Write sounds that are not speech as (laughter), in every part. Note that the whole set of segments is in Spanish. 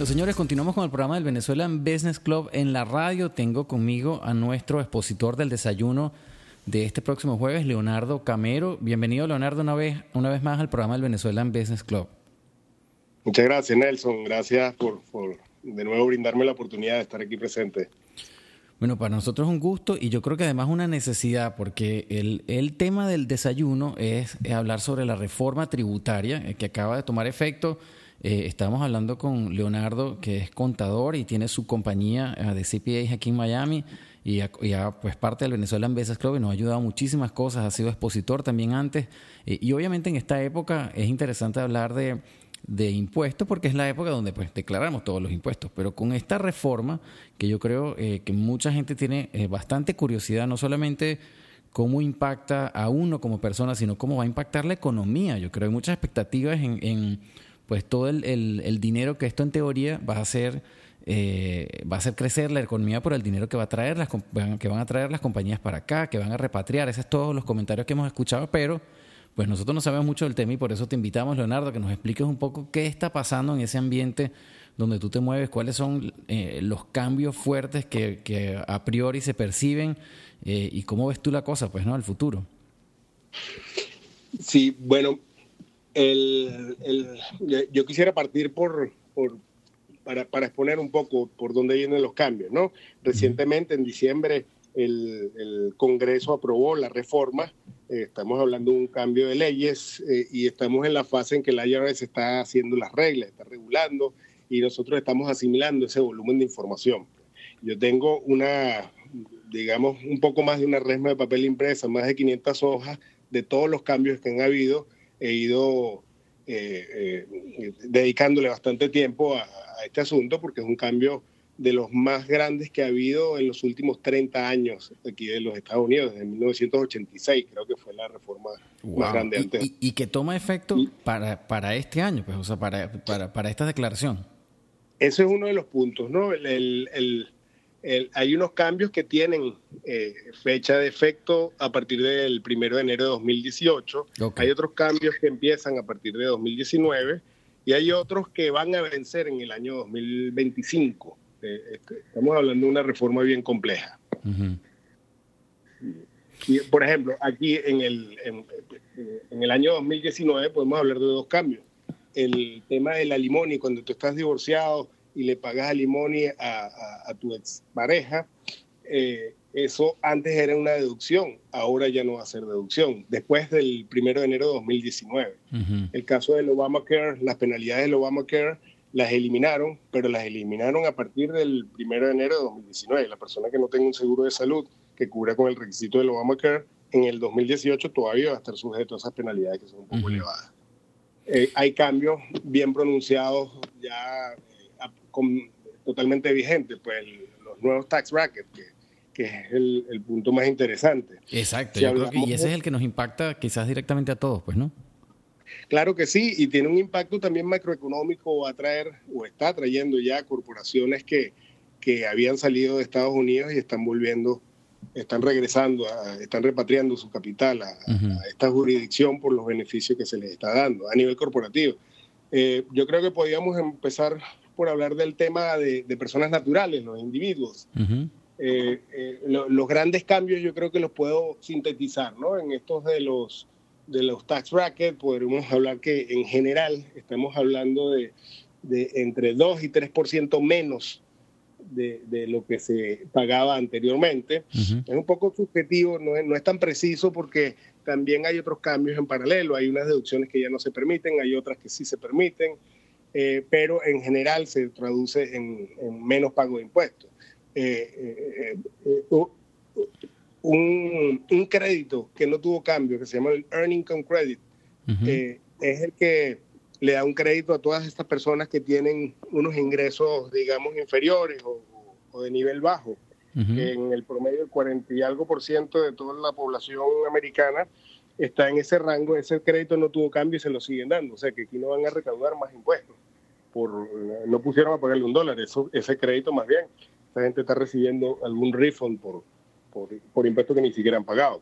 Los señores, continuamos con el programa del Venezuelan Business Club en la radio. Tengo conmigo a nuestro expositor del desayuno de este próximo jueves, Leonardo Camero. Bienvenido, Leonardo, una vez, una vez más al programa del Venezuelan Business Club. Muchas gracias, Nelson. Gracias por, por de nuevo brindarme la oportunidad de estar aquí presente. Bueno, para nosotros es un gusto y yo creo que además una necesidad, porque el, el tema del desayuno es, hablar sobre la reforma tributaria eh, que acaba de tomar efecto. Eh, estamos hablando con Leonardo, que es contador y tiene su compañía eh, de CPAs aquí en Miami y ya, pues parte del Venezuelan Business Club y nos ha ayudado muchísimas cosas, ha sido expositor también antes y obviamente en esta época es interesante hablar de de impuestos porque es la época donde pues declaramos todos los impuestos. Pero con esta reforma, que yo creo eh, que mucha gente tiene eh, bastante curiosidad, no solamente cómo impacta a uno como persona, sino cómo va a impactar la economía. Yo creo que hay muchas expectativas en, en pues todo el, el, dinero que esto en teoría va a hacer eh, va a hacer crecer la economía por el dinero que va a traer las que van a traer las compañías para acá, que van a repatriar. Esos son todos los comentarios que hemos escuchado, pero pues nosotros no sabemos mucho del tema y por eso te invitamos, Leonardo, que nos expliques un poco qué está pasando en ese ambiente donde tú te mueves, cuáles son eh, los cambios fuertes que, a priori se perciben eh, y cómo ves tú la cosa, pues, ¿no? Al futuro. Sí, bueno, el, yo quisiera partir por, por para, para, exponer un poco por dónde vienen los cambios, ¿no? Recientemente, en diciembre, el, Congreso aprobó la reforma. Eh, estamos hablando de un cambio de leyes eh, y estamos en la fase en que la IRS está haciendo las reglas, está regulando y nosotros estamos asimilando ese volumen de información. Yo tengo una, digamos, un poco más de una resma de papel impresa, más de 500 hojas de todos los cambios que han habido. He ido eh, dedicándole bastante tiempo a, a, este asunto porque es un cambio de los más grandes que ha habido en los últimos 30 años aquí de los Estados Unidos, desde 1986, creo que fue la reforma más grande y, antes. Y, que toma efecto para, para este año, pues, o sea, para, para, para esta declaración. Ese es uno de los puntos, ¿no? El, el, hay unos cambios que tienen eh, fecha de efecto a partir del primero de enero de 2018. Hay otros cambios que empiezan a partir de 2019 y hay otros que van a vencer en el año 2025. Este, este, estamos hablando de una reforma bien compleja. y, por ejemplo, aquí en el, en, el año 2019 podemos hablar de dos cambios. El tema de la limoni, cuando tú estás divorciado y le pagas a limoni a, tu expareja, eh, eso antes era una deducción, ahora ya no va a ser deducción, después del primero de enero de 2019. El caso del Obamacare, las penalidades del Obamacare las eliminaron, pero las eliminaron a partir del 1 de enero de 2019. La persona que no tenga un seguro de salud que cubra con el requisito del Obamacare, en el 2018 todavía va a estar sujeto a esas penalidades que son un poco elevadas. Eh, hay cambios bien pronunciados ya eh, totalmente vigentes, pues los nuevos tax brackets, que, es el, punto más interesante. Exacto, yo creo que, y ese es el que nos impacta quizás directamente a todos, pues, ¿no? Claro que sí, y tiene un impacto también macroeconómico, va a traer o está trayendo ya corporaciones que, que habían salido de Estados Unidos y están volviendo, están regresando, están repatriando su capital a, esta jurisdicción por los beneficios que se les está dando a nivel corporativo. Eh, yo creo que podríamos empezar por hablar del tema de, personas naturales, los individuos. Eh, eh, los grandes cambios yo creo que los puedo sintetizar ¿no? en estos de los de los tax brackets, podríamos hablar que en general estamos hablando de, entre 2 y 3% menos de, de, lo que se pagaba anteriormente. Es un poco subjetivo, no es, no es, tan preciso porque también hay otros cambios en paralelo. Hay unas deducciones que ya no se permiten, hay otras que sí se permiten, eh, pero en general se traduce en, menos pago de impuestos. Eh, eh, un, un, crédito que no tuvo cambio, que se llama el Earning Income Credit, eh, es el que le da un crédito a todas estas personas que tienen unos ingresos, digamos, inferiores o, de nivel bajo. En el promedio, el 40 y algo por ciento de toda la población americana está en ese rango. Ese crédito no tuvo cambio y se lo siguen dando. O sea que aquí no van a recaudar más impuestos. Por, no pusieron a pagarle un dólar. Eso, ese crédito, más bien, esta gente está recibiendo algún refund por, por, por impuestos que ni siquiera han pagado.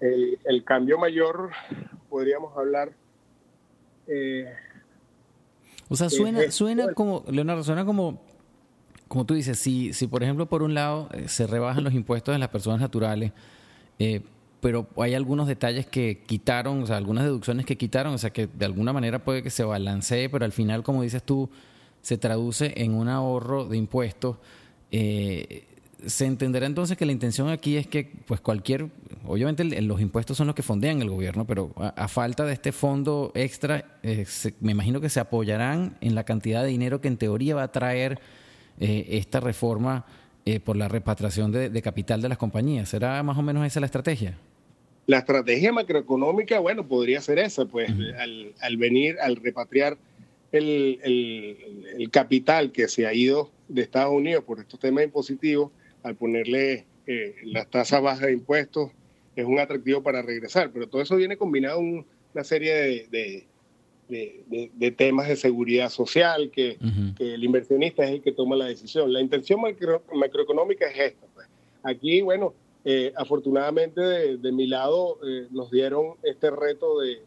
el, cambio mayor, podríamos hablar... Eh, O sea, suena, suena como, Leonardo, suena como, como tú dices, si, si por ejemplo por un lado eh, se rebajan los impuestos de las personas naturales, eh, pero hay algunos detalles que quitaron, o sea, algunas deducciones que quitaron, o sea, que de alguna manera puede que se balancee, pero al final, como dices tú, se traduce en un ahorro de impuestos. Eh, se entenderá entonces que la intención aquí es que, pues cualquier, obviamente los impuestos son los que fondean el gobierno, pero a, falta de este fondo extra, eh, me imagino que se apoyarán en la cantidad de dinero que en teoría va a traer eh, esta reforma eh, por la repatriación de, capital de las compañías. ¿Será más o menos esa la estrategia? La estrategia macroeconómica, bueno, podría ser esa, pues al, venir, al repatriar el, el capital que se ha ido de Estados Unidos por estos temas impositivos, al ponerle eh, las tasas bajas de impuestos, es un atractivo para regresar. Pero todo eso viene combinado en una serie de, de, temas de seguridad social, que, el inversionista es el que toma la decisión. La intención macroeconómica es esta. Pues. Aquí, bueno, eh, afortunadamente de, mi lado eh, nos dieron este reto de,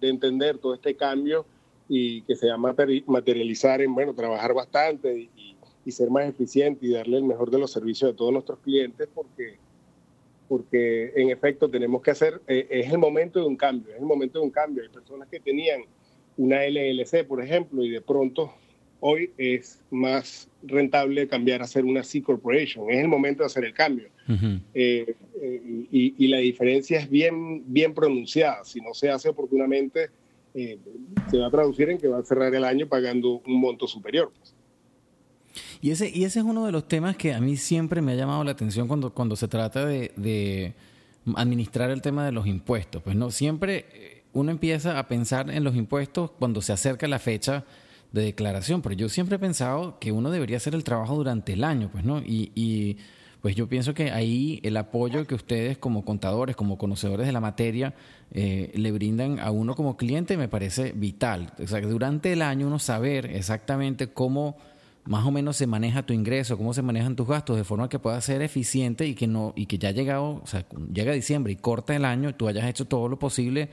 entender todo este cambio y que se va a materializar en, bueno, trabajar bastante y, y ser más eficiente y darle el mejor de los servicios a todos nuestros clientes porque, porque en efecto tenemos que hacer, eh, es el momento de un cambio, es el momento de un cambio. Hay personas que tenían una LLC, por ejemplo, y de pronto hoy es más rentable cambiar a hacer una C Corporation. Es el momento de hacer el cambio. Eh, eh, y, la diferencia es bien, bien pronunciada. Si no se hace oportunamente, se va a traducir en que va a cerrar el año pagando un monto superior. Pues. Y ese, y ese es uno de los temas que a mí siempre me ha llamado la atención cuando, cuando se trata de, administrar el tema de los impuestos. Pues no, siempre eh, uno empieza a pensar en los impuestos cuando se acerca la fecha de declaración, pero yo siempre he pensado que uno debería hacer el trabajo durante el año, pues, ¿no? Y, y pues yo pienso que ahí el apoyo que ustedes como contadores, como conocedores de la materia, eh, le brindan a uno como cliente me parece vital. O sea, que durante el año uno saber exactamente cómo más o menos se maneja tu ingreso, cómo se manejan tus gastos, de forma que pueda ser eficiente y que no y que ya ha llegado, o sea, llega diciembre y corta el año, tú hayas hecho todo lo posible,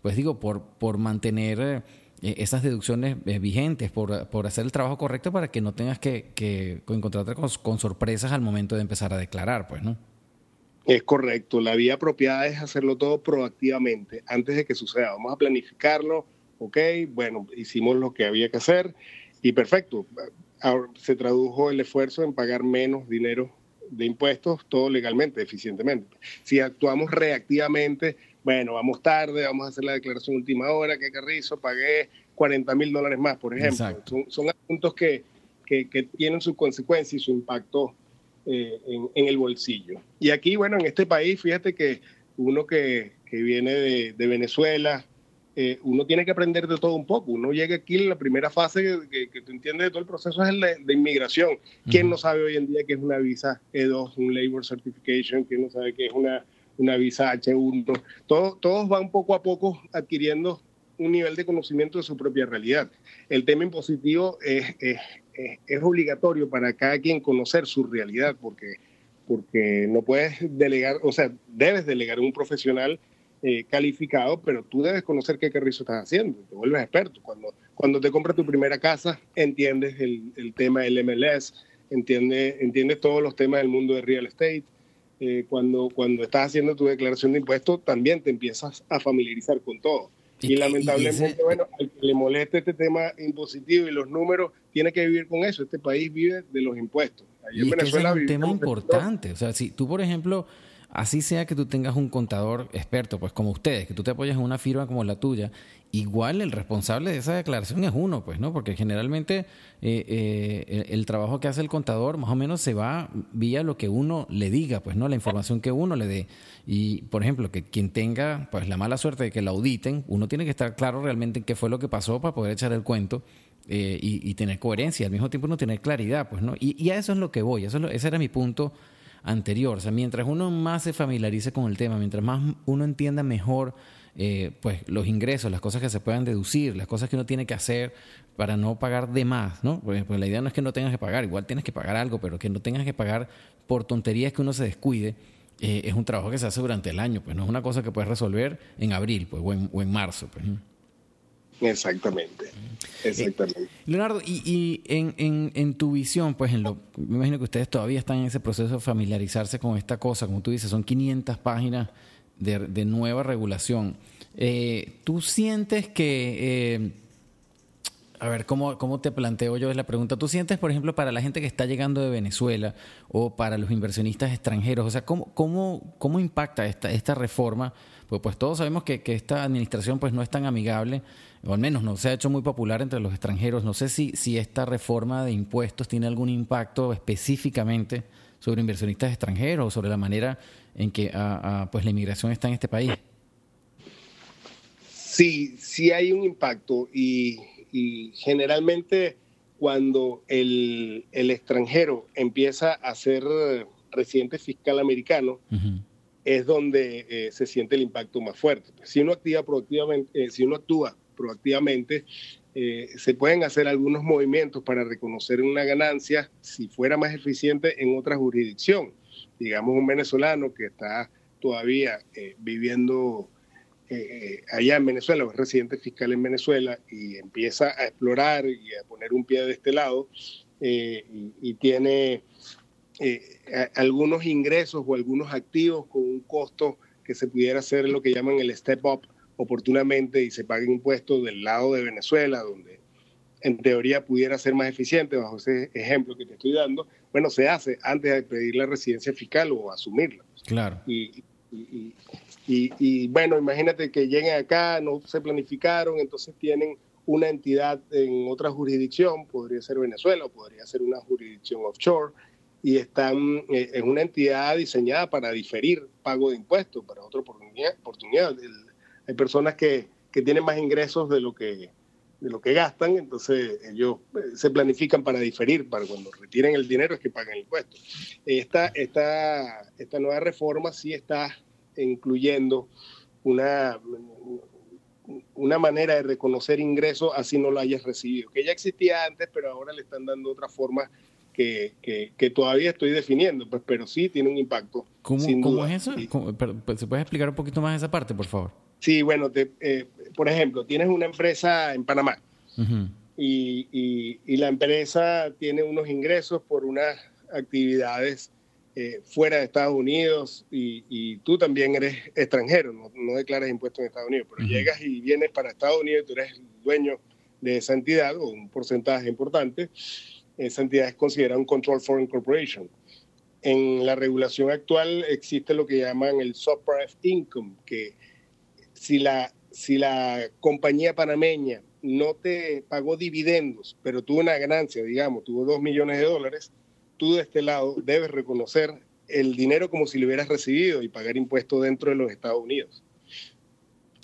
pues digo, por, por mantener eh, esas deducciones eh, vigentes, por, por, hacer el trabajo correcto para que no tengas que, que encontrarte con, sorpresas al momento de empezar a declarar, pues, ¿no? Es correcto, la vía apropiada es hacerlo todo proactivamente, antes de que suceda. Vamos a planificarlo, ok, bueno, hicimos lo que había que hacer y perfecto se tradujo el esfuerzo en pagar menos dinero de impuestos, todo legalmente, eficientemente. Si actuamos reactivamente, bueno, vamos tarde, vamos a hacer la declaración última hora, que carrizo, pagué 40 mil dólares más, por ejemplo. Son, asuntos que, que, tienen su consecuencia y su impacto eh, en, el bolsillo. Y aquí, bueno, en este país, fíjate que uno que, que viene de, de Venezuela, eh, uno tiene que aprender de todo un poco. Uno llega aquí en la primera fase que, que, tú entiendes de todo el proceso es el de, inmigración. ¿Quién no sabe hoy en día que es una visa E2, un Labor Certification? ¿Quién no sabe que es una, una visa H1? Todo, todos van poco a poco adquiriendo un nivel de conocimiento de su propia realidad. El tema impositivo es, es, es, obligatorio para cada quien conocer su realidad porque, porque no puedes delegar, o sea, debes delegar a un profesional eh, calificado, pero tú debes conocer qué carrizo estás haciendo, te vuelves experto. Cuando, cuando te compras tu primera casa, entiendes el, el tema del MLS, entiendes, entiendes todos los temas del mundo de real estate. Eh, cuando, cuando estás haciendo tu declaración de impuestos, también te empiezas a familiarizar con todo. Y, lamentablemente, bueno, al que le moleste este tema impositivo y los números, tiene que vivir con eso. Este país vive de los impuestos. y en Venezuela es un tema importante. O sea, si tú, por ejemplo, Así sea que tú tengas un contador experto, pues como ustedes, que tú te apoyas en una firma como la tuya, igual el responsable de esa declaración es uno, pues, ¿no? Porque generalmente eh, eh, el, trabajo que hace el contador más o menos se va vía lo que uno le diga, pues, ¿no? La información que uno le dé. Y, por ejemplo, que quien tenga, pues, la mala suerte de que la auditen, uno tiene que estar claro realmente en qué fue lo que pasó para poder echar el cuento. Eh, y, tener coherencia, al mismo tiempo no tener claridad, pues, ¿no? Y, a eso es lo que voy, eso ese era mi punto anterior. O sea, mientras uno más se familiarice con el tema, mientras más uno entienda mejor eh, pues los ingresos, las cosas que se puedan deducir, las cosas que uno tiene que hacer para no pagar de más, ¿no? Pues, pues la idea no es que no tengas que pagar, igual tienes que pagar algo, pero que no tengas que pagar por tonterías que uno se descuide. Eh, es un trabajo que se hace durante el año, pues no es una cosa que puedes resolver en abril pues, o, en, marzo. Pues. Exactamente. Exactamente. Eh, Leonardo, y, en, en, tu visión, pues en lo, me imagino que ustedes todavía están en ese proceso de familiarizarse con esta cosa, como tú dices, son 500 páginas de, de nueva regulación. Eh, ¿Tú sientes que... Eh, a ver, ¿cómo, ¿cómo te planteo yo la pregunta? ¿Tú sientes, por ejemplo, para la gente que está llegando de Venezuela o para los inversionistas extranjeros, o sea, ¿cómo, cómo, cómo impacta esta, esta reforma? Pues, pues todos sabemos que, que, esta administración pues no es tan amigable, o al menos no se ha hecho muy popular entre los extranjeros. No sé si, si esta reforma de impuestos tiene algún impacto específicamente sobre inversionistas extranjeros o sobre la manera en que pues la inmigración está en este país. Sí, sí hay un impacto y y generalmente cuando el, extranjero empieza a ser residente fiscal americano, es donde eh, se siente el impacto más fuerte. Si uno, activa proactivamente, eh, si uno actúa proactivamente, eh, se pueden hacer algunos movimientos para reconocer una ganancia si fuera más eficiente en otra jurisdicción. Digamos un venezolano que está todavía viviendo allá en Venezuela, o es residente fiscal en Venezuela, y empieza a explorar y a poner un pie de este lado, y, tiene eh, algunos ingresos o algunos activos con un costo que se pudiera hacer lo que llaman el step up oportunamente y se paguen impuestos del lado de Venezuela, donde en teoría pudiera ser más eficiente, bajo ese ejemplo que te estoy dando, bueno, se hace antes de pedir la residencia fiscal o asumirla. Claro. Y, y, y, bueno, imagínate que lleguen acá, no se planificaron, entonces tienen una entidad en otra jurisdicción, podría ser Venezuela o podría ser una jurisdicción offshore, y están eh, en una entidad diseñada para diferir pago de impuestos para otra oportunidad. oportunidad. hay personas que, que, tienen más ingresos de lo que de lo que gastan, entonces ellos eh, se planifican para diferir, para cuando retiren el dinero es que paguen el impuesto. Esta, esta, esta nueva reforma sí está incluyendo una, una manera de reconocer ingresos así no lo hayas recibido, que ya existía antes, pero ahora le están dando otra forma que, que, todavía estoy definiendo, pues, pero sí tiene un impacto. ¿Cómo, ¿cómo es eso? Pues, ¿Se puede explicar un poquito más esa parte, por favor? Sí, bueno, eh, por ejemplo, tienes una empresa en Panamá y, y, y, la empresa tiene unos ingresos por unas actividades eh, fuera de Estados Unidos y, tú también eres extranjero, no, declaras impuestos en Estados Unidos, pero llegas y vienes para Estados Unidos y tú eres dueño de esa entidad o un porcentaje importante, esa entidad es considerada un Control Foreign Corporation. En la regulación actual existe lo que llaman el surplus income, que si la, si la compañía panameña no te pagó dividendos, pero tuvo una ganancia, digamos, tuvo dos millones de dólares, tú de este lado debes reconocer el dinero como si lo hubieras recibido y pagar impuestos dentro de los Estados Unidos.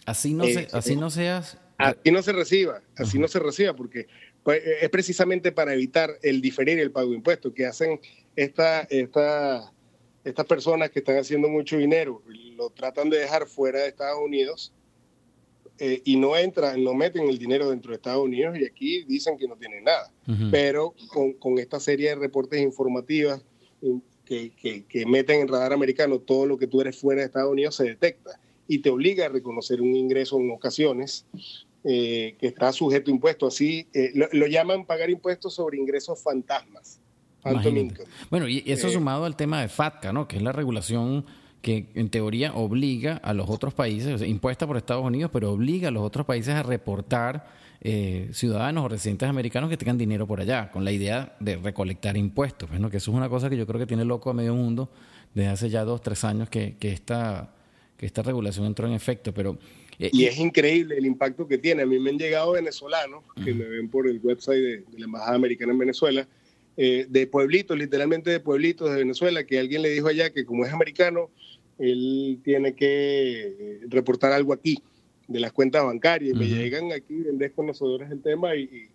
Así no, se, eh, así no seas... Así no se reciba, así no se reciba, porque pues, es precisamente para evitar el diferir el pago de impuestos que hacen esta, esta, estas personas que están haciendo mucho dinero, lo tratan de dejar fuera de Estados Unidos eh, y no entran, no meten el dinero dentro de Estados Unidos y aquí dicen que no tienen nada. Pero con, con, esta serie de reportes informativos que, que, meten en radar americano todo lo que tú eres fuera de Estados Unidos se detecta y te obliga a reconocer un ingreso en ocasiones eh, que está sujeto a impuestos. Así eh, lo, llaman pagar impuestos sobre ingresos fantasmas. Bueno, y eso sumado al tema de FATCA, ¿no? que es la regulación que en teoría obliga a los otros países, impuesta por Estados Unidos, pero obliga a los otros países a reportar eh, ciudadanos o residentes americanos que tengan dinero por allá, con la idea de recolectar impuestos. Bueno, que eso es una cosa que yo creo que tiene loco a medio mundo desde hace ya dos, tres años que, que, esta, que esta regulación entró en efecto. Pero, eh, y es increíble el impacto que tiene. A mí me han llegado venezolanos que me ven por el website de, la Embajada Americana en Venezuela, eh, de pueblitos, literalmente de pueblitos de Venezuela, que alguien le dijo allá que como es americano, él tiene que eh, reportar algo aquí de las cuentas bancarias. y Me llegan aquí bien desconocedores del tema y,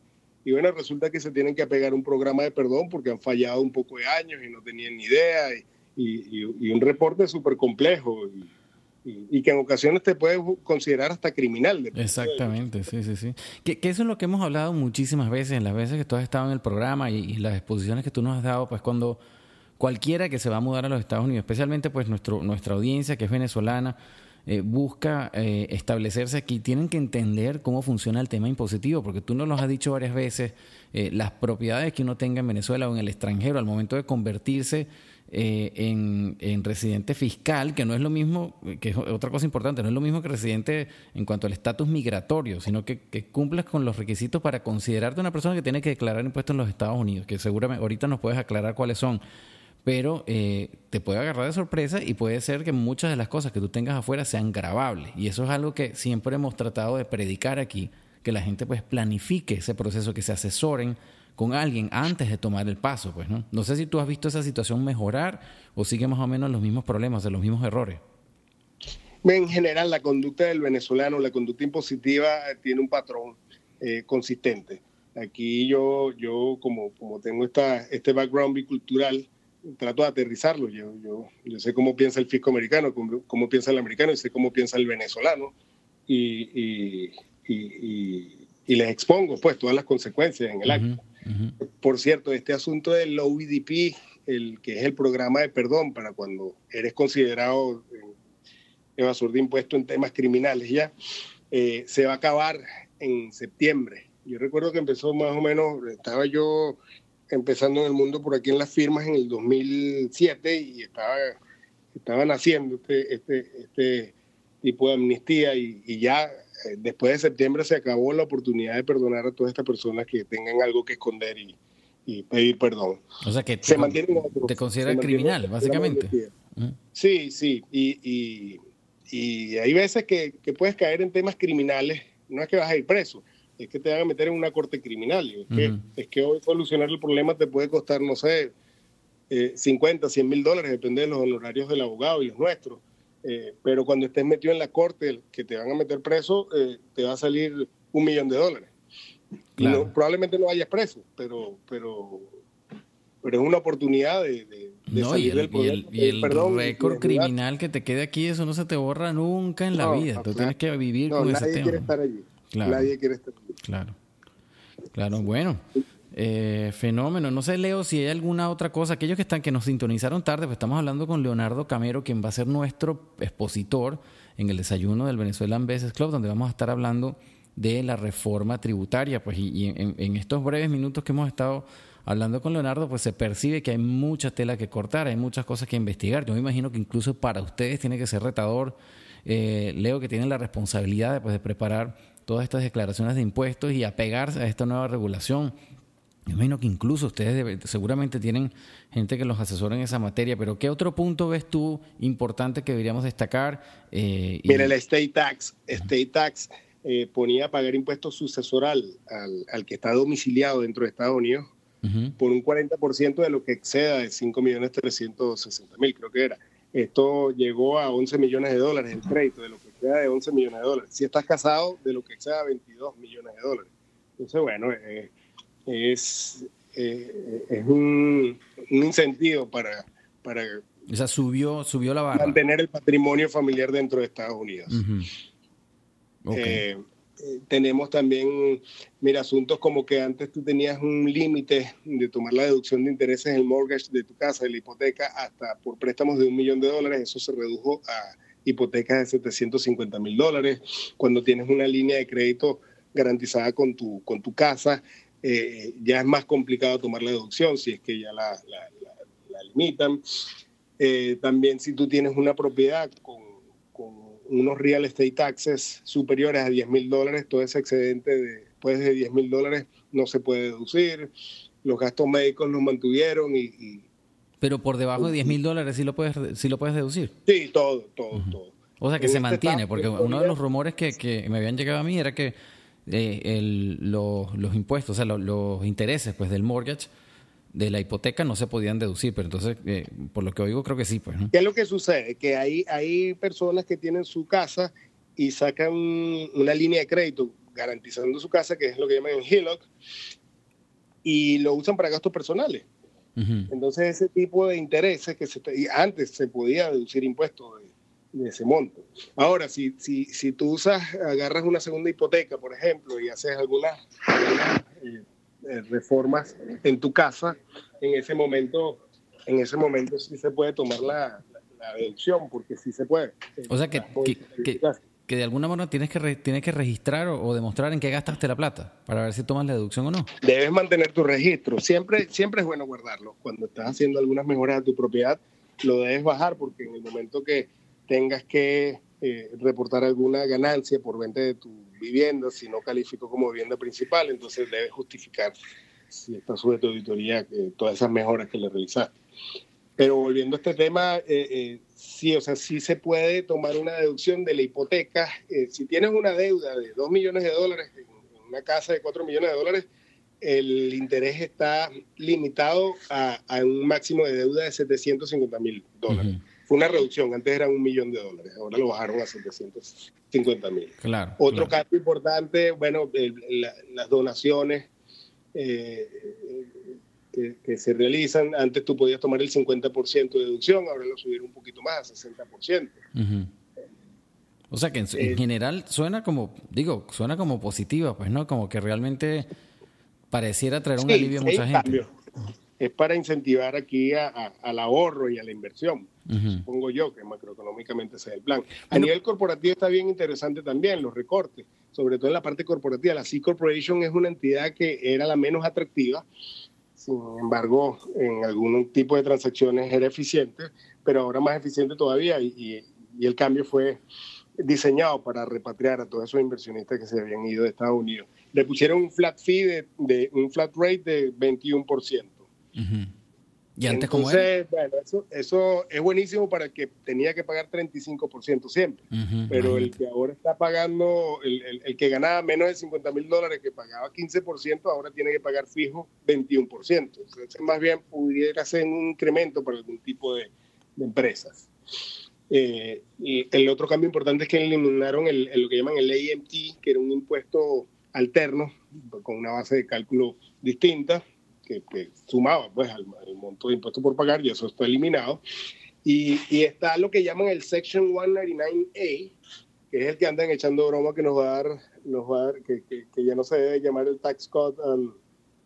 y, bueno, resulta que se tienen que apegar un programa de perdón porque han fallado un poco de años y no tenían ni idea y, y un reporte súper complejo. Y, que en ocasiones te puede considerar hasta criminal. Exactamente, sí, sí, sí. Que, que, eso es lo que hemos hablado muchísimas veces, en las veces que tú has estado en el programa y, y, las exposiciones que tú nos has dado, pues cuando cualquiera que se va a mudar a los Estados Unidos, especialmente pues nuestro, nuestra audiencia que es venezolana, eh, busca eh, establecerse aquí, tienen que entender cómo funciona el tema impositivo, porque tú nos lo has dicho varias veces, eh, las propiedades que uno tenga en Venezuela o en el extranjero al momento de convertirse en, residente fiscal, que no es lo mismo, que es otra cosa importante, no es lo mismo que residente en cuanto al estatus migratorio, sino que, que cumplas con los requisitos para considerarte una persona que tiene que declarar impuestos en los Estados Unidos, que seguramente ahorita nos puedes aclarar cuáles son pero eh, te puede agarrar de sorpresa y puede ser que muchas de las cosas que tú tengas afuera sean grabables. Y eso es algo que siempre hemos tratado de predicar aquí, que la gente pues planifique ese proceso, que se asesoren con alguien antes de tomar el paso, pues, ¿no? No sé si tú has visto esa situación mejorar o sigue más o menos los mismos problemas, los mismos errores. En general, la conducta del venezolano, la conducta impositiva, tiene un patrón eh, consistente. Aquí yo, yo como, como tengo esta, este background bicultural, trato de aterrizarlo. Yo, yo, yo sé cómo piensa el fisco americano, cómo, piensa el americano y sé cómo piensa el venezolano y, les expongo pues todas las consecuencias en el acto. Por cierto, este asunto del OEDP, el que es el programa de perdón para cuando eres considerado evasor de impuestos en temas criminales ya, eh, se va a acabar en septiembre. Yo recuerdo que empezó más o menos, estaba yo empezando en el mundo por aquí en las firmas en el 2007 y estaba, estaban haciendo este, este, este tipo de amnistía y, ya eh, después de septiembre se acabó la oportunidad de perdonar a todas estas personas que tengan algo que esconder y, pedir perdón. O sea que te, se te considera criminal, básicamente. Sí, sí, y, y, hay veces que, que puedes caer en temas criminales, no es que vas a ir preso, es que te van a meter en una corte criminal. Es, que, es que hoy solucionar el problema te puede costar, no sé, 50, eh, 100 mil dólares, depende de los honorarios del abogado y los nuestros. Eh, pero cuando estés metido en la corte, que te van a meter preso, eh, te va a salir un millón de dólares. probablemente no vayas preso, pero, pero, pero es una oportunidad de, salir del problema. Y el, récord criminal que te quede aquí, eso no se te borra nunca en la vida. Tú tienes que vivir con ese tema. quiere estar allí. Nadie quiere estar Claro. Claro, bueno. Eh, fenómeno. No sé, Leo, si hay alguna otra cosa. Aquellos que están que nos sintonizaron tarde, pues estamos hablando con Leonardo Camero, quien va a ser nuestro expositor en el desayuno del Venezuelan Business Club, donde vamos a estar hablando de la reforma tributaria. Pues, y, en, en, estos breves minutos que hemos estado hablando con Leonardo, pues se percibe que hay mucha tela que cortar, hay muchas cosas que investigar. Yo me imagino que incluso para ustedes tiene que ser retador. Eh, Leo, que tienen la responsabilidad pues, de preparar todas estas declaraciones de impuestos y apegarse a esta nueva regulación. Yo imagino que incluso ustedes seguramente tienen gente que los asesora en esa materia, pero ¿qué otro punto ves tú importante que deberíamos destacar? Eh, Mira, el State Tax. State Tax eh, ponía a pagar impuestos sucesoral al, que está domiciliado dentro de Estados Unidos por un 40% de lo que exceda de 5.360.000, creo que era. Esto llegó a 11 millones de dólares el crédito de lo que de 11 millones de dólares. Si estás casado, de lo que sea 22 millones de dólares. Entonces, bueno, eh, es, eh, es un, incentivo para, para o sea, subió, subió la barra. Mantener el patrimonio familiar dentro de Estados Unidos. Eh, tenemos también, mira, asuntos como que antes tú tenías un límite de tomar la deducción de intereses en el mortgage de tu casa, de la hipoteca, hasta por préstamos de un millón de dólares, eso se redujo a hipotecas de 750 mil dólares, cuando tienes una línea de crédito garantizada con tu, con tu casa, eh, ya es más complicado tomar la deducción si es que ya la, limitan. Eh, también si tú tienes una propiedad con, unos real estate taxes superiores a 10 mil dólares, todo ese excedente de, después de 10 mil dólares no se puede deducir. Los gastos médicos los mantuvieron y pero por debajo de 10 mil dólares sí lo puedes sí lo puedes deducir. Sí, todo, todo, todo. O sea que se este mantiene, porque uno de los rumores que, que, me habían llegado a mí era que eh, el, los, los, impuestos, o sea, los, intereses pues del mortgage, de la hipoteca no se podían deducir, pero entonces, eh, por lo que oigo, creo que sí. Pues, ¿Qué es lo que sucede? Que hay, hay personas que tienen su casa y sacan una línea de crédito garantizando su casa, que es lo que llaman en HELOC, y lo usan para gastos personales. Entonces, ese tipo de intereses que se, antes se podía deducir impuestos de, ese monto. Ahora, si, si, si tú usas, agarras una segunda hipoteca, por ejemplo, y haces algunas, eh, eh, reformas en tu casa, en ese momento, en ese momento sí se puede tomar la, la deducción, porque sí se puede. O sea que, que, de alguna manera tienes que, tienes que registrar o, demostrar en qué gastaste la plata para ver si tomas la deducción o no. Debes mantener tu registro. Siempre, siempre es bueno guardarlo. Cuando estás haciendo algunas mejoras a tu propiedad, lo debes bajar porque en el momento que tengas que eh, reportar alguna ganancia por venta de tu vivienda, si no calificó como vivienda principal, entonces debes justificar si está sujeto a auditoría eh, todas esas mejoras que le realizaste. Pero volviendo a este tema, eh, eh, sí, o sea, sí se puede tomar una deducción de la hipoteca. Eh, si tienes una deuda de 2 millones de dólares en una casa de 4 millones de dólares, el interés está limitado a, un máximo de deuda de 750 mil dólares. Fue una reducción, antes era un millón de dólares, ahora lo bajaron a 750 mil. Claro, Otro caso importante, bueno, las donaciones. Eh, que, se realizan. Antes tú podías tomar el 50% de deducción, ahora lo subieron un poquito más, 60%. O sea que en, eh, general suena como, digo, suena como positiva, pues, ¿no? Como que realmente pareciera traer un alivio a mucha gente. Es para incentivar aquí al ahorro y a la inversión. Supongo yo que macroeconómicamente sea el plan. A nivel corporativo está bien interesante también los recortes, sobre todo en la parte corporativa. La C Corporation es una entidad que era la menos atractiva sin embargo, en algún tipo de transacciones era eficiente, pero ahora más eficiente todavía y, el cambio fue diseñado para repatriar a todos esos inversionistas que se habían ido de Estados Unidos. Le pusieron un flat fee de, un flat rate de 21%. ¿Y antes cómo era? Bueno, eso, eso es buenísimo para el que tenía que pagar 35% siempre. pero el que ahora está pagando, el, el, que ganaba menos de 50 mil dólares, que pagaba 15%, ahora tiene que pagar fijo 21%. Entonces, más bien pudiera ser un incremento para algún tipo de, empresas. Eh, y el otro cambio importante es que eliminaron el, lo que llaman el AMT, que era un impuesto alterno con una base de cálculo distinta que, sumaba pues al, monto de impuestos por pagar y eso está eliminado. Y, y, está lo que llaman el Section 199A, que es el que andan echando broma que nos va a dar, nos va a dar que, que, ya no se debe llamar el Tax Code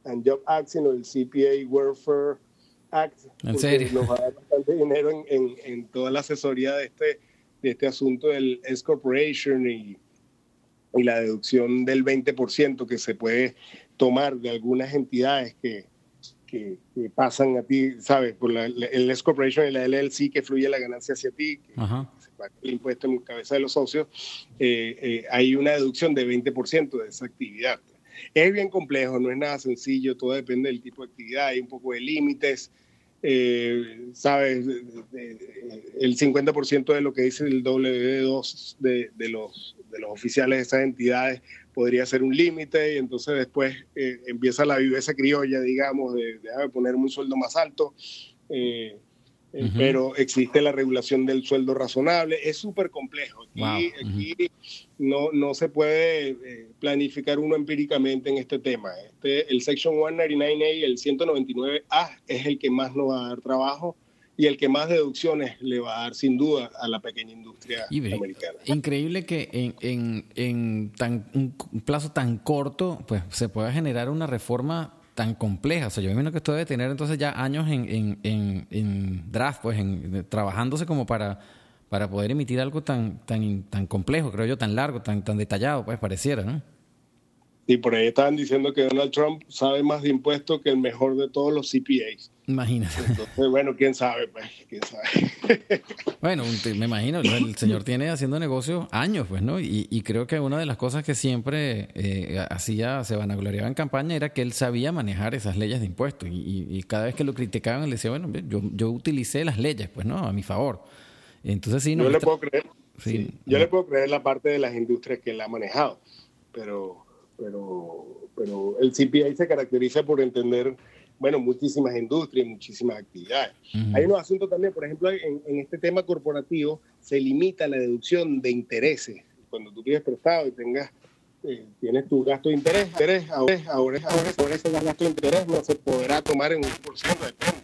and, Job Act, sino el CPA Welfare Act. ¿En serio? Nos va a dar bastante dinero en, en, en, toda la asesoría de este, de este asunto del S Corporation y, y la deducción del 20% que se puede tomar de algunas entidades que, que, pasan a ti, ¿sabes? Por la, el S Corporation y la LLC que fluye la ganancia hacia ti, que se paga el impuesto en cabeza de los socios, eh, eh, hay una deducción de 20% de esa actividad. Es bien complejo, no es nada sencillo, todo depende del tipo de actividad, hay un poco de límites. Eh, ¿sabes? El 50% de lo que dice el W2 de, de, los, de los oficiales de esas entidades podría ser un límite y entonces después eh, empieza la viveza criolla, digamos, de, de ponerme un sueldo más alto. Eh, eh, pero existe la regulación del sueldo razonable. Es súper complejo. Aquí, no, no se puede planificar uno empíricamente en este tema. Este, el Section 199A y el 199A es el que más nos va a dar trabajo y el que más deducciones le va a dar sin duda a la pequeña industria americana. Increíble que en, en, en tan, un plazo tan corto pues se pueda generar una reforma tan compleja. O sea, yo me imagino que esto debe tener entonces ya años en, en, en draft, pues en, trabajándose como para, para poder emitir algo tan, tan, tan complejo, creo yo, tan largo, tan, tan detallado, pues pareciera, ¿no? Y por ahí estaban diciendo que Donald Trump sabe más de impuestos que el mejor de todos los CPAs. Imagínate. Entonces, bueno, quién sabe, pues, quién sabe. bueno, me imagino, el señor (clears throat) tiene haciendo negocios años, pues, ¿no? Y, creo que una de las cosas que siempre eh, hacía, se vanagloriaba en campaña, era que él sabía manejar esas leyes de impuestos. Y, cada vez que lo criticaban, él decía, bueno, yo, yo utilicé las leyes, pues, ¿no? A mi favor. Entonces, sí, no. Yo le puedo creer. Sí, yo le puedo creer la parte de las industrias que él ha manejado, pero, pero, pero el CPA se caracteriza por entender bueno, muchísimas industrias, muchísimas actividades. Hay unos asuntos también, por ejemplo, en, este tema corporativo se limita la deducción de intereses. Cuando tú pides prestado y tengas, eh, tienes tu gasto de interés, interés ahora, ahora, ahora, ese gasto de interés no se podrá tomar en un por ciento, depende.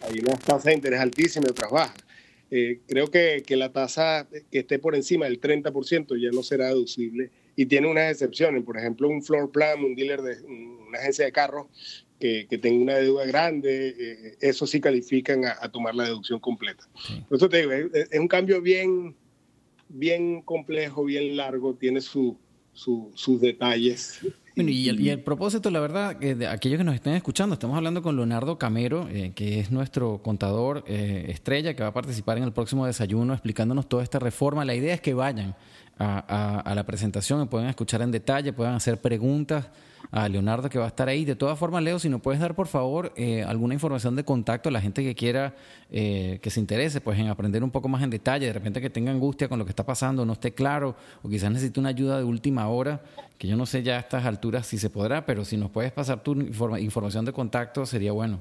Hay una, tasa de interés altísima y otras bajas. Eh, creo que, que, la tasa que esté por encima del 30% ya no será deducible y tiene unas excepciones. Por ejemplo, un floor plan, un dealer de una agencia de carros que, tenga una deuda grande, eh, eso sí califican a, tomar la deducción completa. Por eso te digo, es, un cambio bien, bien complejo, bien largo, tiene sus detalles. y, el, propósito, la verdad, que de aquellos que nos estén escuchando, estamos hablando con Leonardo Camero, eh, que es nuestro contador eh, estrella, que va a participar en el próximo desayuno explicándonos toda esta reforma. La idea es que vayan a, la presentación y puedan escuchar en detalle, puedan hacer preguntas a Leonardo que va a estar ahí. De todas formas, Leo, si nos puedes dar por favor eh, alguna información de contacto a la gente que quiera, eh, que se interese pues en aprender un poco más en detalle, de repente que tenga angustia con lo que está pasando, no esté claro, o quizás necesite una ayuda de última hora, que yo no sé ya a estas alturas si se podrá, pero si nos puedes pasar tu información de contacto sería bueno.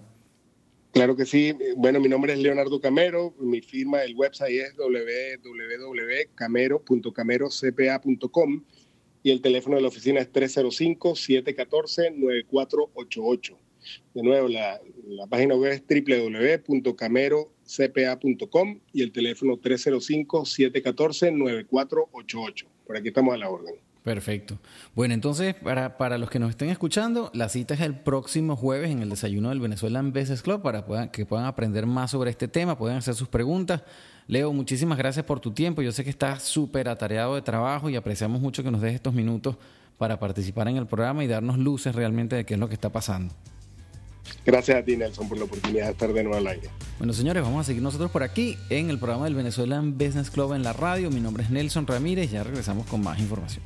Claro que sí. Bueno, mi nombre es Leonardo Camero. Mi firma, el website es www.camero.camerocpa.com y el teléfono de la oficina es 305-714-9488. De nuevo, la, la, página web es www.camerocpa.com y el teléfono 305-714-9488. Por aquí estamos a la orden. Perfecto. Bueno, entonces, para, para, los que nos estén escuchando, la cita es el próximo jueves en el desayuno del Venezuelan Business Club para que puedan aprender más sobre este tema, pueden hacer sus preguntas. Leo, muchísimas gracias por tu tiempo. Yo sé que estás súper atareado de trabajo y apreciamos mucho que nos des estos minutos para participar en el programa y darnos luces realmente de qué es lo que está pasando. Gracias a ti, Nelson, por la oportunidad de estar de nuevo al aire. Bueno, señores, vamos a seguir nosotros por aquí en el programa del Venezuelan Business Club en la radio. Mi nombre es Nelson Ramírez y ya regresamos con más información.